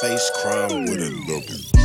Space crime with a level.